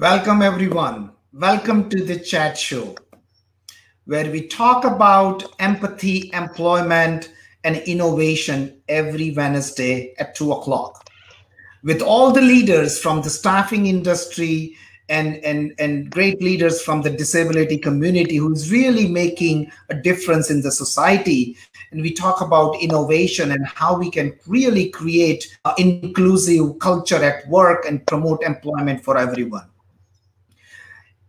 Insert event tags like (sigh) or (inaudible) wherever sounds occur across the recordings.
Welcome, everyone. Welcome to the chat show where we talk about empathy, employment, and innovation every Wednesday at 2 o'clock with all the leaders from the staffing industry and, and, and great leaders from the disability community who's really making a difference in the society. And we talk about innovation and how we can really create an inclusive culture at work and promote employment for everyone.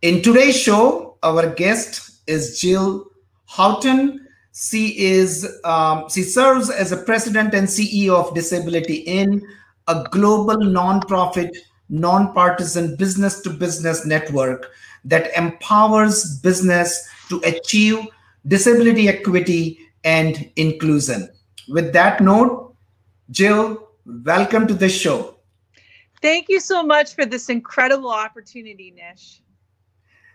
In today's show, our guest is Jill Houghton. She is um, she serves as a president and CEO of Disability In, a global nonprofit, nonpartisan business-to-business network that empowers business to achieve disability equity and inclusion. With that note, Jill, welcome to the show. Thank you so much for this incredible opportunity, Nish.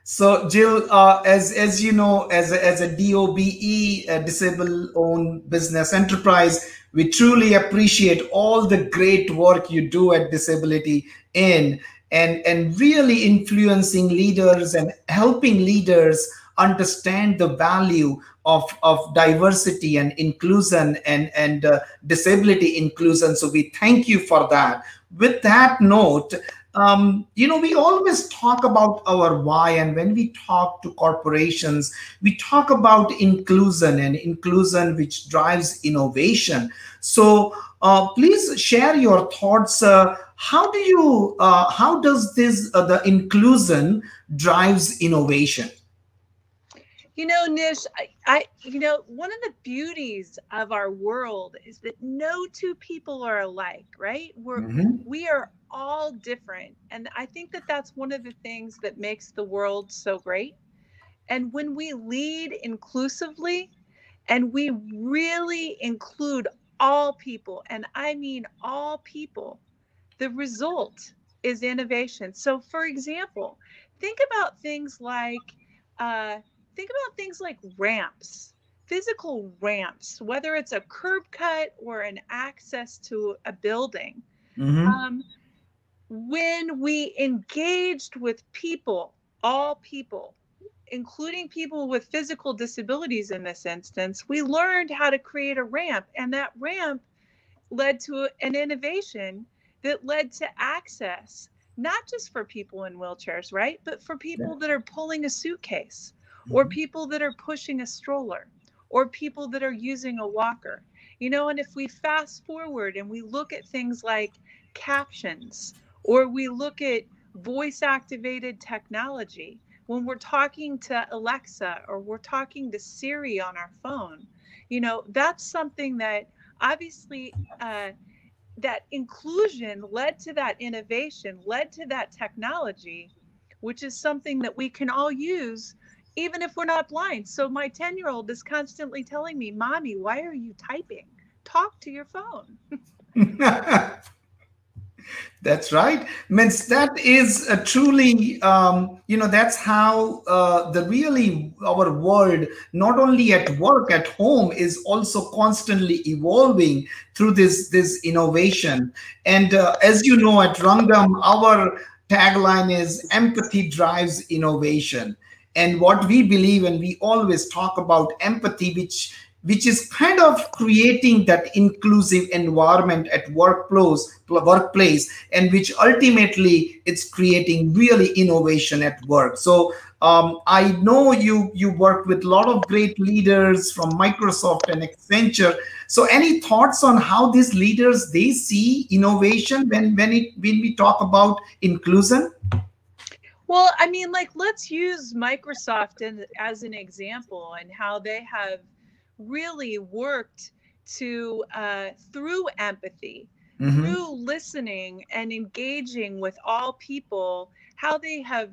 So, Jill, uh, as as you know, as a, as a DOBE, a disabled-owned business enterprise, we truly appreciate all the great work you do at Disability In, and and really influencing leaders and helping leaders understand the value of, of diversity and inclusion and, and uh, disability inclusion. So we thank you for that. With that note, um, you know, we always talk about our why, and when we talk to corporations, we talk about inclusion and inclusion which drives innovation. So, uh, please share your thoughts. Uh, how do you, uh, how does this uh, the inclusion drives innovation? You know, Nish, I, I, you know, one of the beauties of our world is that no two people are alike, right? We're mm-hmm. we are all different, and I think that that's one of the things that makes the world so great. And when we lead inclusively, and we really include all people, and I mean all people, the result is innovation. So, for example, think about things like. Uh, think about things like ramps, physical ramps, whether it's a curb cut or an access to a building. Mm-hmm. Um, when we engaged with people, all people, including people with physical disabilities in this instance, we learned how to create a ramp. And that ramp led to an innovation that led to access, not just for people in wheelchairs, right? But for people that are pulling a suitcase or mm-hmm. people that are pushing a stroller or people that are using a walker. You know, and if we fast forward and we look at things like captions or we look at voice activated technology, when we're talking to Alexa or we're talking to Siri on our phone, you know, that's something that obviously uh, that inclusion led to that innovation, led to that technology, which is something that we can all use even if we're not blind. So my 10 year old is constantly telling me, Mommy, why are you typing? Talk to your phone. (laughs) (laughs) that's right. Means that is a truly um, you know that's how uh, the really our world not only at work at home is also constantly evolving through this this innovation. And uh, as you know at rangam our tagline is empathy drives innovation. And what we believe and we always talk about empathy which which is kind of creating that inclusive environment at workplace workplace and which ultimately it's creating really innovation at work. So um, i know you you worked with a lot of great leaders from microsoft and accenture. So any thoughts on how these leaders they see innovation when when it when we talk about inclusion? Well, I mean, like, let's use Microsoft as an example and how they have really worked to, uh, through empathy, mm-hmm. through listening and engaging with all people, how they have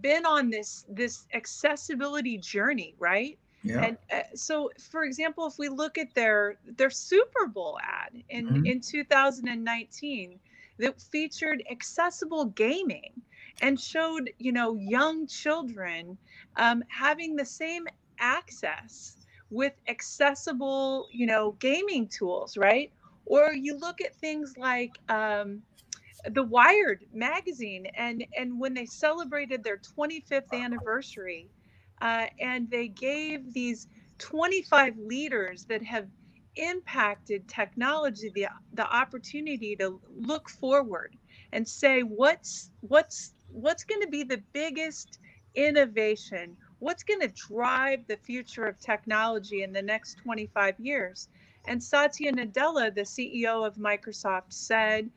been on this this accessibility journey, right? Yeah. And uh, so, for example, if we look at their their Super Bowl ad in mm-hmm. in 2019 that featured accessible gaming and showed you know young children um, having the same access with accessible you know gaming tools right? Or you look at things like um, the Wired magazine, and and when they celebrated their 25th anniversary, uh, and they gave these 25 leaders that have impacted technology the the opportunity to look forward and say what's what's what's going to be the biggest innovation what's going to drive the future of technology in the next 25 years and satya nadella the ceo of microsoft said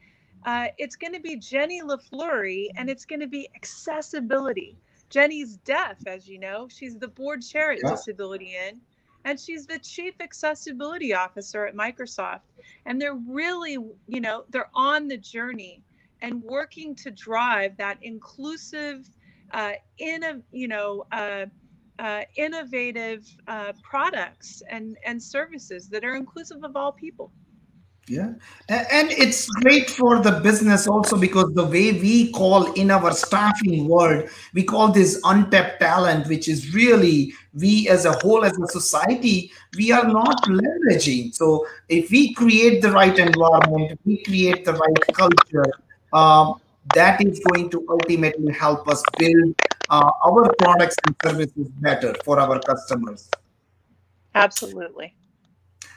uh, it's going to be jenny Lay-Flurrie and it's going to be accessibility jenny's deaf as you know she's the board chair at yeah. Disability:IN and she's the chief accessibility officer at Microsoft. And they're really, you know, they're on the journey and working to drive that inclusive, uh, in a, you know, uh, uh, innovative uh, products and and services that are inclusive of all people. Yeah. And it's great for the business also because the way we call in our staffing world, we call this untapped talent, which is really we as a whole, as a society, we are not leveraging. So if we create the right environment, we create the right culture, um, that is going to ultimately help us build uh, our products and services better for our customers. Absolutely.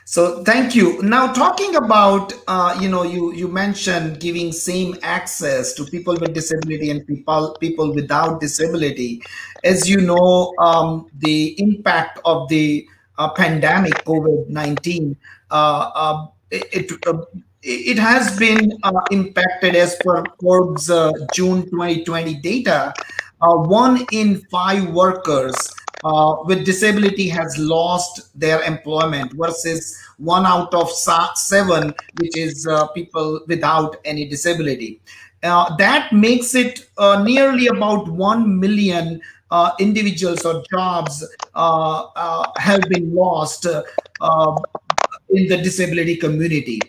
So thank you. Now talking about, uh, you know, you you mentioned giving same access to people with disability and people people without disability. As you know, um, the impact of the uh, pandemic COVID nineteen, uh, uh it uh, it has been uh, impacted as per Forbes June twenty twenty data. one in five workers uh, with disability has lost their employment versus one out of seven, which is uh, people without any disability. Uh, that makes it uh, nearly about 1 million uh, individuals or jobs uh, have been lost in the disability community.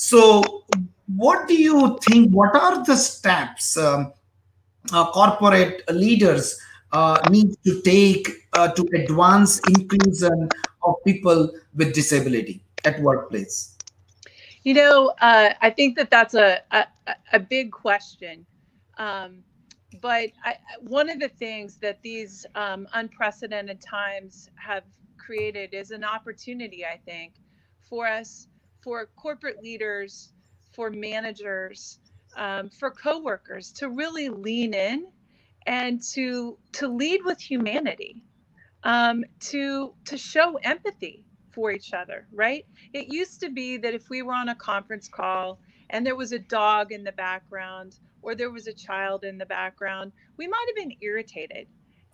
So, what do you think? What are the steps um, corporate leaders uh, needs to take uh, to advance inclusion of people with disability at workplace? You know, uh, I think that that's a, a, a big question. Um, but I, one of the things that these um, unprecedented times have created is an opportunity, I think, for us, for corporate leaders, for managers, um, for coworkers to really lean in and to to lead with humanity um, to to show empathy for each other right it used to be that if we were on a conference call and there was a dog in the background or there was a child in the background we might have been irritated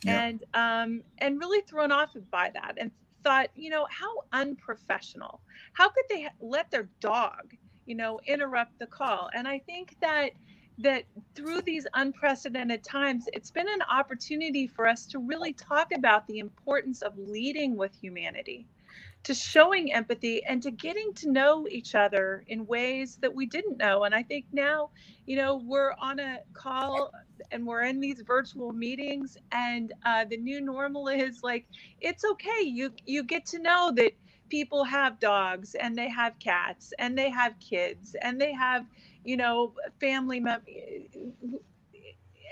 yeah. and um, and really thrown off by that and thought you know how unprofessional how could they let their dog you know interrupt the call and i think that that through these unprecedented times, it's been an opportunity for us to really talk about the importance of leading with humanity, to showing empathy, and to getting to know each other in ways that we didn't know. And I think now, you know, we're on a call and we're in these virtual meetings, and uh, the new normal is like it's okay. You you get to know that people have dogs and they have cats and they have kids and they have you know family member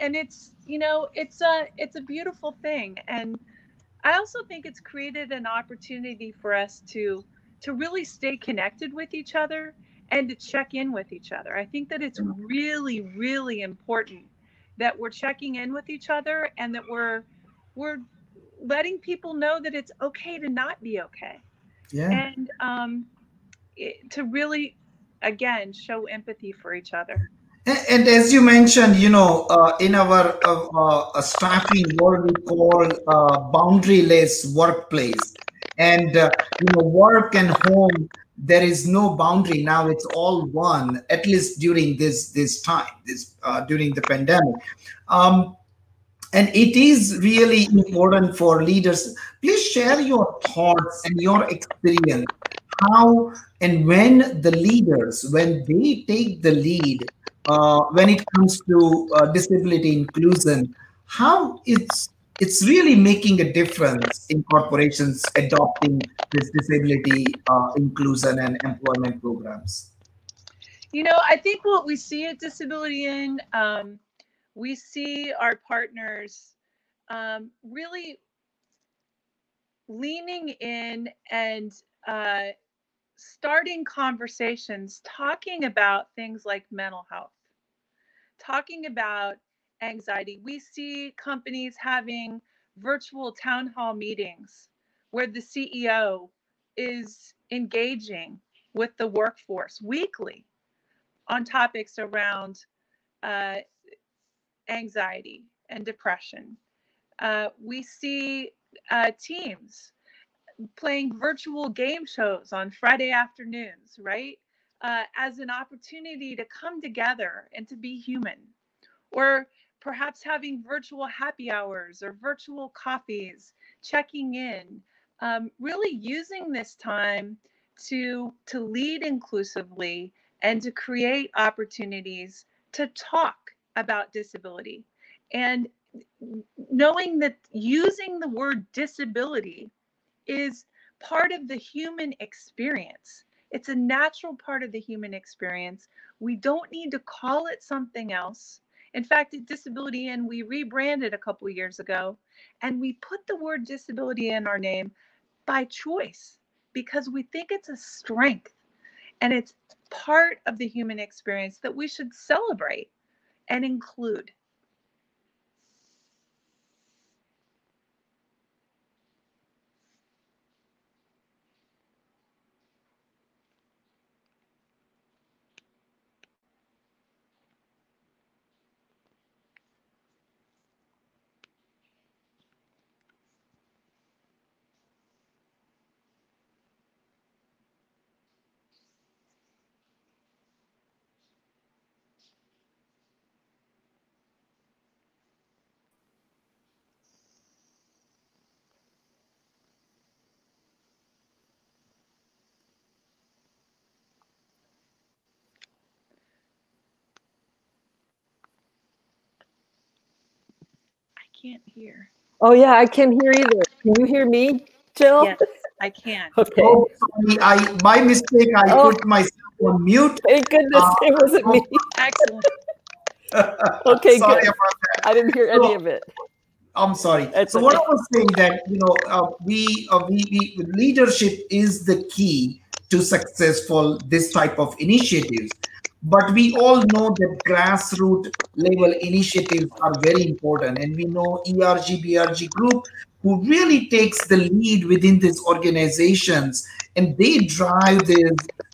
and it's you know it's a it's a beautiful thing and i also think it's created an opportunity for us to to really stay connected with each other and to check in with each other i think that it's mm-hmm. really really important that we're checking in with each other and that we're we're letting people know that it's okay to not be okay. Yeah. And um it, to really again show empathy for each other. And as you mentioned you know uh, in our uh, uh, staffing what we call uh, boundaryless workplace. And uh, you know work and home there is no boundary. Now it's all one at least during this this time this uh, during the pandemic. Um, and it is really important for leaders. Please share your thoughts and your experience. How and when the leaders when they take the lead uh, when it comes to uh, disability inclusion how it's it's really making a difference in corporations adopting this disability uh, inclusion and employment programs. You know, I think what we see at Disability In, um, we see our partners um, really leaning in and uh, starting conversations talking about things like mental health, talking about anxiety. We see companies having virtual town hall meetings where the CEO is engaging with the workforce weekly on topics around uh, anxiety and depression. Uh, we see uh, teams playing virtual game shows on Friday afternoons, right? Uh, as an opportunity to come together and to be human. Or perhaps having virtual happy hours or virtual coffees, checking in, um, really using this time to, to lead inclusively and to create opportunities to talk about disability. And knowing that using the word disability is part of the human experience. It's a natural part of the human experience. We don't need to call it something else. In fact, at Disability In, we rebranded a couple years ago and we put the word disability in our name by choice because we think it's a strength and it's part of the human experience that we should celebrate and include. Can't hear. Oh yeah, I can't hear either. Can you hear me, Jill? Yes, I can. (laughs) Okay. Oh, sorry, I my mistake. I Oh. put myself on mute. Thank goodness Uh, it wasn't me. Excellent. (laughs) Okay, sorry good. about that. I didn't hear any of it. I'm sorry. It's so what I was saying that you know uh, we, uh, we we leadership is the key to successful this type of initiatives. But we all know that grassroots level initiatives are very important, and we know ERG BRG group who really takes the lead within these organizations, and they drive this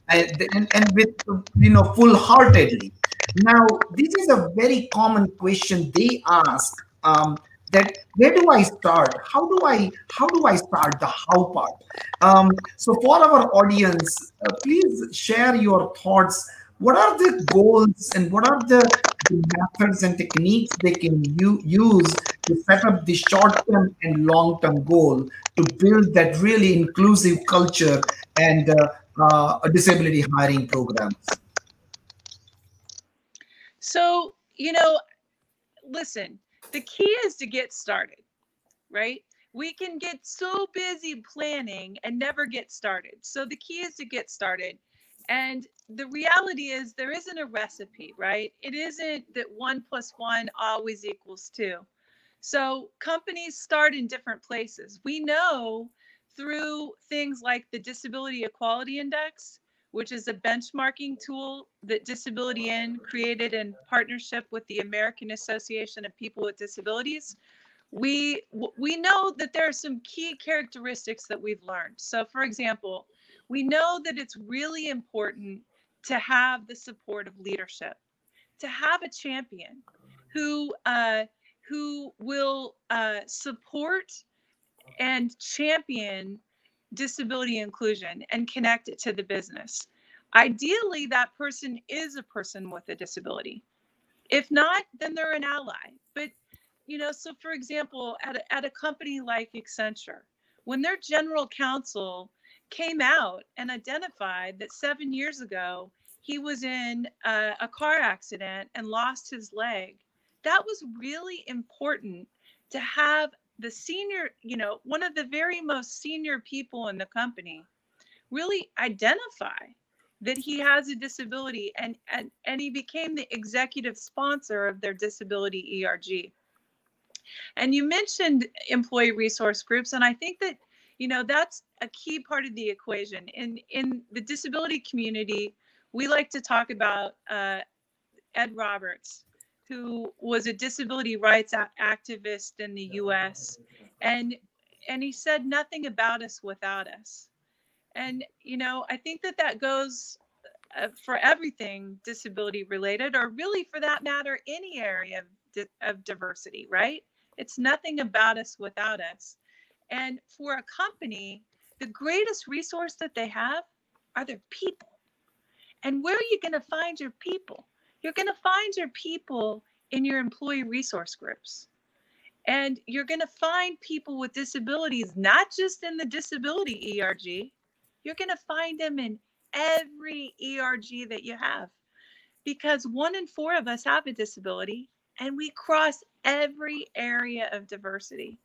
and, and, and with you know full heartedly. Now, this is a very common question they ask. Um, that where do I start? How do I how do I start the how part? Um, so for our audience, uh, please share your thoughts. What are the goals and what are the, methods and techniques they can use to set up the short-term and long-term goal to build that really inclusive culture and uh, uh, disability hiring programs? So, you know, listen, the key is to get started, right? We can get so busy planning and never get started. So, the key is to get started. And the reality is, there isn't a recipe, right? It isn't that one plus one always equals two. So, companies start in different places. We know through things like the Disability Equality Index which is a benchmarking tool that Disability In created in partnership with the American Association of People with Disabilities. We we know that there are some key characteristics that we've learned. So, for example, we know that it's really important to have the support of leadership, to have a champion who uh, who will uh, support and champion disability inclusion and connect it to the business. Ideally, that person is a person with a disability. If not, then they're an ally. But, you know, so for example, at a, at a company like Accenture, when their general counsel came out and identified that seven years ago he was in a, a car accident and lost his leg, that was really important to have the senior, you know, one of the very most senior people in the company really identify that he has a disability and, and, and he became the executive sponsor of their disability ERG. And you mentioned employee resource groups, and I think that you know that's a key part of the equation. In in the disability community, we like to talk about uh, Ed Roberts, who was a disability rights activist in the U.S. and and he said nothing about us without us. And you know, I think that that goes uh, for everything disability related, or really for that matter, any area of, di- of diversity, right? It's nothing about us without us. And for a company, the greatest resource that they have are their people. And where are you going to find your people? You're going to find your people in your employee resource groups. And you're going to find people with disabilities, not just in the disability ERG, you're going to find them in every ERG that you have. Because one in four of us have a disability, and we cross every area of diversity.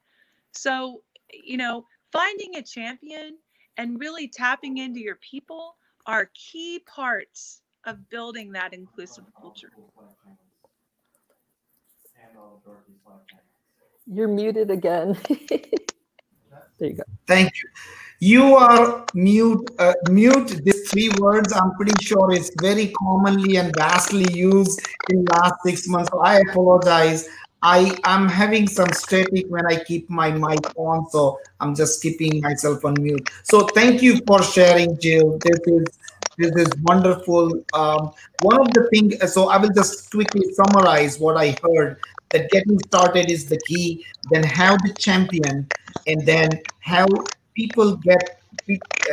So, you know, finding a champion and really tapping into your people are key parts of building that inclusive culture. You're muted again. (laughs) there you go. Thank you. You are mute. Uh, mute. These three words. I'm pretty sure it's very commonly and vastly used in last six months. So I apologize. I am having some static when I keep my mic on, so I'm just keeping myself on mute. So thank you for sharing, Jill. This is this is wonderful. Um, one of the things. So I will just quickly summarize what I heard. That getting started is the key. Then how the champion, and then how people get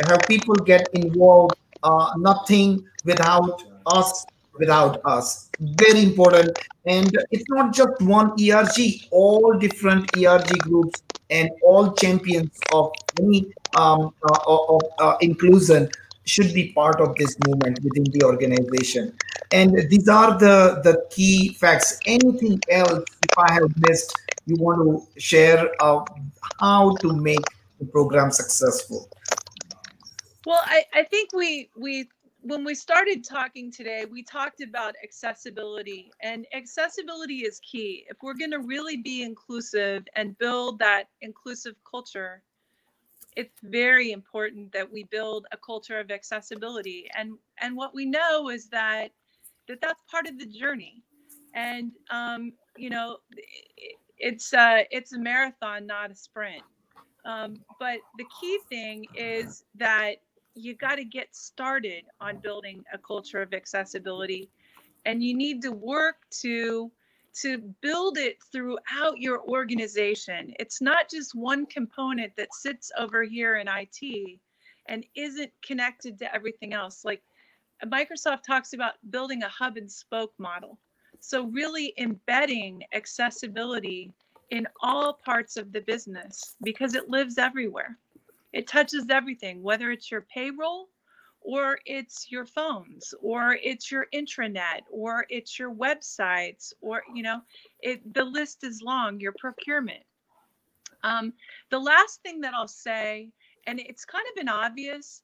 how people get involved. Uh, nothing without us without us. Very important. And it's not just one ERG, all different ERG groups and all champions of any um, uh, of uh, inclusion should be part of this movement within the organization. And these are the, the key facts. Anything else, if I have missed, you want to share uh, how to make the program successful? Well, I, I think we we when we started talking today, we talked about accessibility, and accessibility is key. If we're going to really be inclusive and build that inclusive culture, it's very important that we build a culture of accessibility. And and what we know is that that that's part of the journey. And um, you know, it's uh, it's a marathon, not a sprint. Um, but the key thing is that you got to get started on building a culture of accessibility. And you need to work to to build it throughout your organization. It's not just one component that sits over here in IT and isn't connected to everything else. Like Microsoft talks about building a hub and spoke model. So really embedding accessibility in all parts of the business because it lives everywhere it touches everything, whether it's your payroll or it's your phones or it's your intranet or it's your websites or you know it the list is long your procurement. Um, the last thing that i'll say and it's kind of been obvious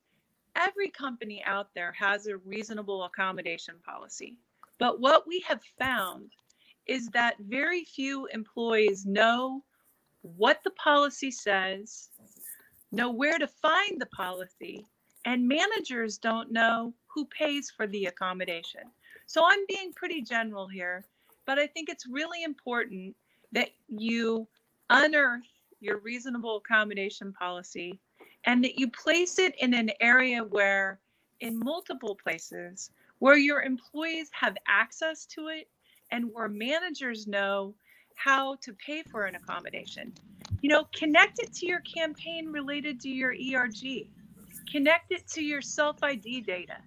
every company out there has a reasonable accommodation policy. But what we have found is that very few employees know what the policy says know where to find the policy, and managers don't know who pays for the accommodation. So I'm being pretty general here, but I think it's really important that you unearth your reasonable accommodation policy and that you place it in an area where, in multiple places, where your employees have access to it and where managers know how to pay for an accommodation. You know, connect it to your campaign related to your ERG. Connect it to your self ID data.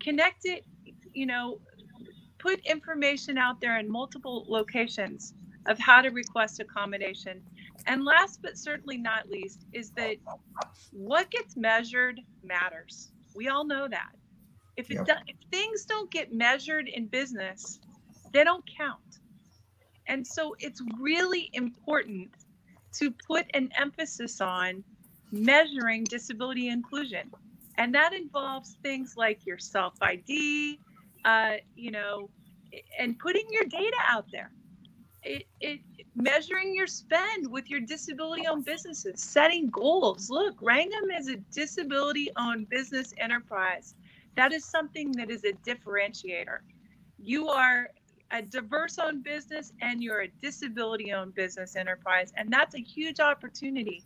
Connect it, you know, put information out there in multiple locations of how to request accommodation. And last but certainly not least is that what gets measured matters. We all know that. If it yep. do, if things don't get measured in business, they don't count. And so it's really important to put an emphasis on measuring disability inclusion. And that involves things like your self ID, uh, you know, and putting your data out there. It, it measuring your spend with your disability owned businesses, setting goals. Look, Rangam is a disability owned business enterprise. That is something that is a differentiator. You are a diverse owned business and you're a disability owned business enterprise. And that's a huge opportunity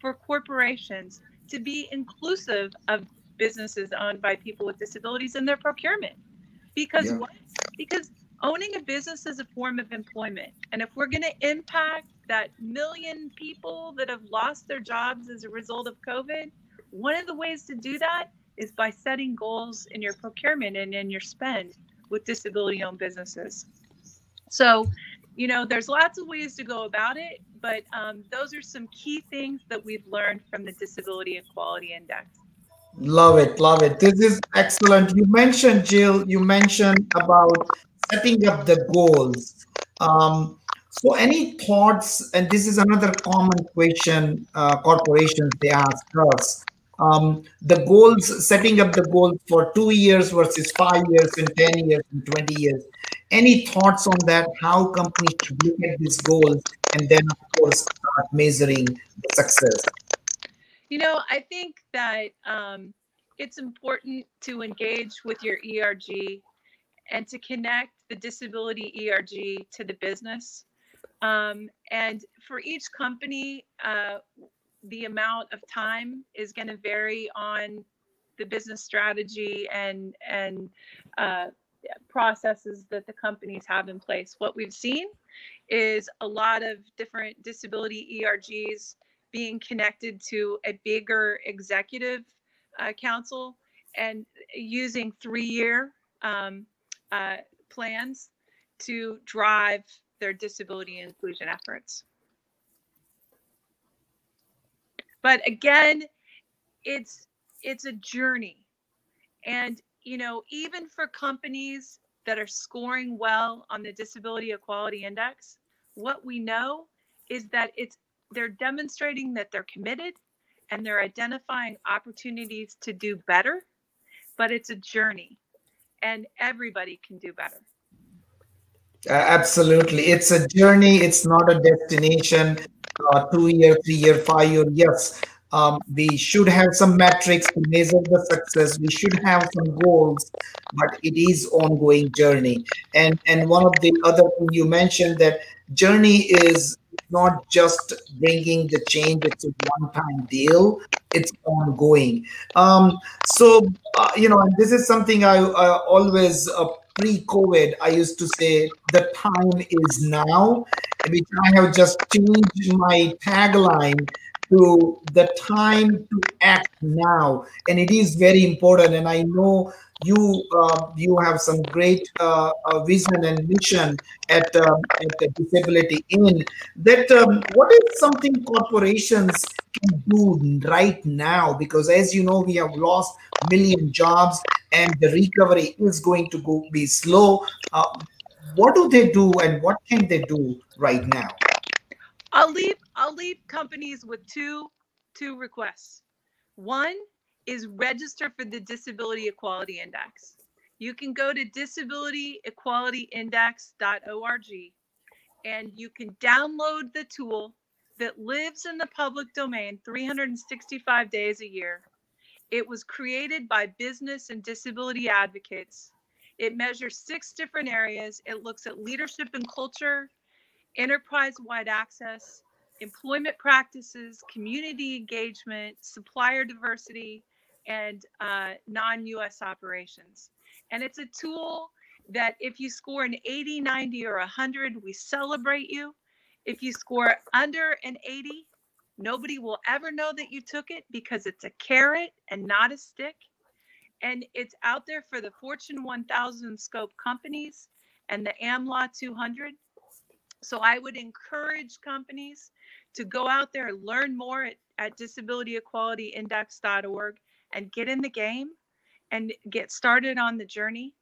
for corporations to be inclusive of businesses owned by people with disabilities in their procurement. Because yeah. what? Because owning a business is a form of employment. And if we're going to impact that million people that have lost their jobs as a result of COVID, one of the ways to do that is by setting goals in your procurement and in your spend with disability owned businesses. So, you know, there's lots of ways to go about it, but um, those are some key things that we've learned from the Disability Equality Index. Love it, love it. This is excellent. You mentioned, Jill, you mentioned about setting up the goals. Um, so, any thoughts? And this is another common question uh, corporations they ask us. Um, the goals, setting up the goals for two years versus five years, and ten years, and twenty years. Any thoughts on that? How companies should look at these goals, and then of course start measuring the success. You know, I think that um, it's important to engage with your ERG and to connect the disability ERG to the business. Um, and for each company, uh, the amount of time is going to vary on the business strategy and and uh, processes that the companies have in place. What we've seen is a lot of different disability ERGs being connected to a bigger executive uh, council and using three-year um, uh, plans to drive their disability inclusion efforts. But again, it's it's a journey. And you know, even for companies that are scoring well on the disability equality index, what we know is that it's they're demonstrating that they're committed and they're identifying opportunities to do better, but it's a journey and everybody can do better. Uh, absolutely. It's a journey, it's not a destination. Uh, two year, three year, five year. Yes, um, we should have some metrics to measure the success. We should have some goals, but it is ongoing journey. And and one of the other thing you mentioned that journey is not just bringing the change it's a one-time deal it's ongoing um, so uh, you know this is something i, I always uh, pre-covid i used to say the time is now which i have just changed my tagline to the time to act now. And it is very important. And i know you uh, you have some great uh, uh, vision and mission at um, at the disability In. That um, what is something corporations can do right now? Because as you know we have lost million jobs and the recovery is going to go be slow. Uh, what do they do and what can they do right now i'll leave i'll leave companies with two two requests one is register for the Disability Equality Index. You can go to disabilityequalityindex.org and you can download the tool that lives in the public domain 365 days a year. It was created by business and disability advocates. It measures six different areas. It looks at leadership and culture, enterprise wide access, employment practices, community engagement, supplier diversity, and uh, non US operations. And it's a tool that if you score an 80, 90, or 100, we celebrate you. If you score under an 80, nobody will ever know that you took it because it's a carrot and not a stick. And it's out there for the Fortune 1000 scope companies and the AmLaw 200. So I would encourage companies to go out there and learn more at, at disabilityequalityindex.org and get in the game and get started on the journey.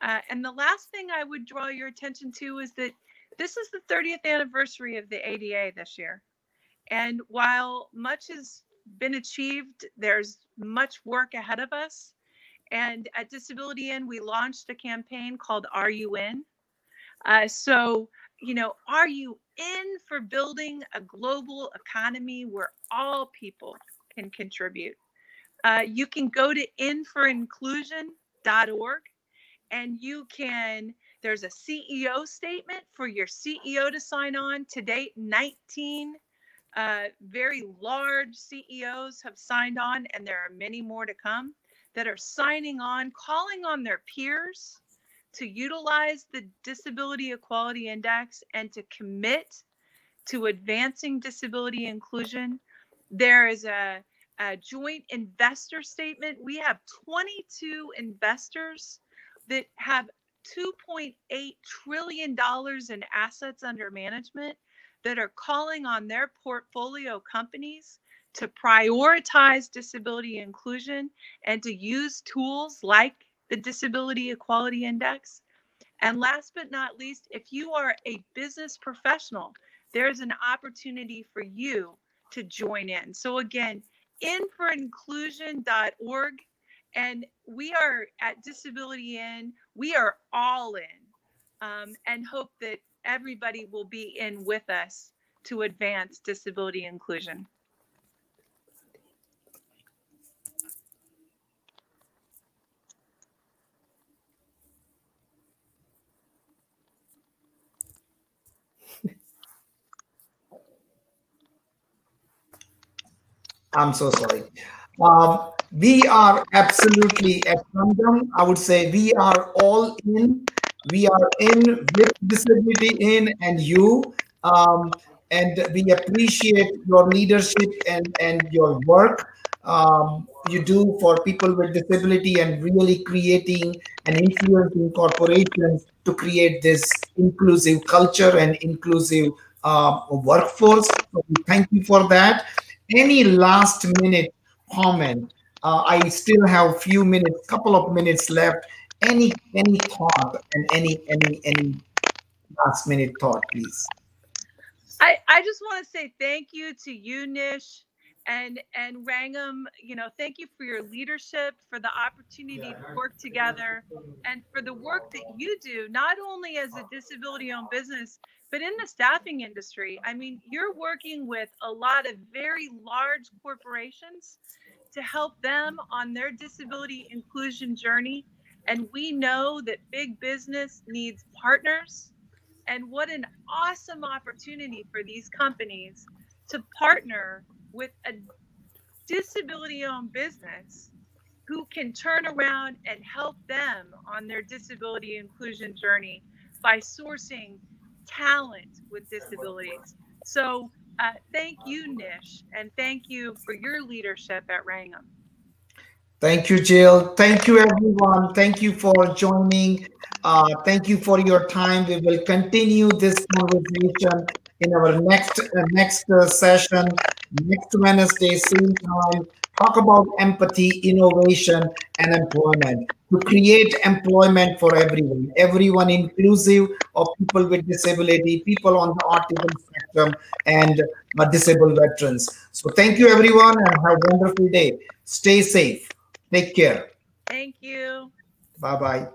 Uh, and the last thing I would draw your attention to is that this is the 30th anniversary of the ADA this year. And while much has been achieved, there's much work ahead of us. And at Disability In, we launched a campaign called Are You In? Uh, so, you know, are you in for building a global economy where all people can contribute? Uh, you can go to inforinclusion.org and you can there's a ceo statement for your ceo to sign on to date 19 uh, very large ceos have signed on and there are many more to come that are signing on calling on their peers to utilize the disability equality index and to commit to advancing disability inclusion there is a a joint investor statement. We have 22 investors that have $2.8 trillion in assets under management that are calling on their portfolio companies to prioritize disability inclusion and to use tools like the Disability Equality Index. And last but not least, if you are a business professional, there's an opportunity for you to join in. So, again, inforinclusion.org. And we are at Disability In, we are all in um, and hope that everybody will be in with us to advance disability inclusion. I'm so sorry. Um, we are absolutely at London. I would say we are all in. We are in with disability in and you. Um, and we appreciate your leadership and, and your work um, you do for people with disability and really creating and influencing corporations to create this inclusive culture and inclusive uh, workforce. So thank you for that any last minute comment? Uh, I still have a few minutes, couple of minutes left. Any any thought and any any any last minute thought, please. I, I just want to say thank you to you, Nish, and and Rangam. You know, thank you for your leadership, for the opportunity yeah, to work together, and for the work that you do, not only as a disability-owned business, but in the staffing industry, I mean, you're working with a lot of very large corporations to help them on their disability inclusion journey. And we know that big business needs partners. And what an awesome opportunity for these companies to partner with a disability owned business who can turn around and help them on their disability inclusion journey by sourcing talent with disabilities. So uh, thank you, Nish, and thank you for your leadership at Rangam. Thank you, Jill. Thank you, everyone. Thank you for joining. Uh, thank you for your time. We will continue this conversation in our next uh, next uh, session next Wednesday, same time. Talk about empathy, innovation, and employment to create employment for everyone, everyone inclusive of people with disability, people on the autism spectrum, and uh, disabled veterans. So thank you, everyone, and have a wonderful day. Stay safe. Take care. Thank you. Bye bye.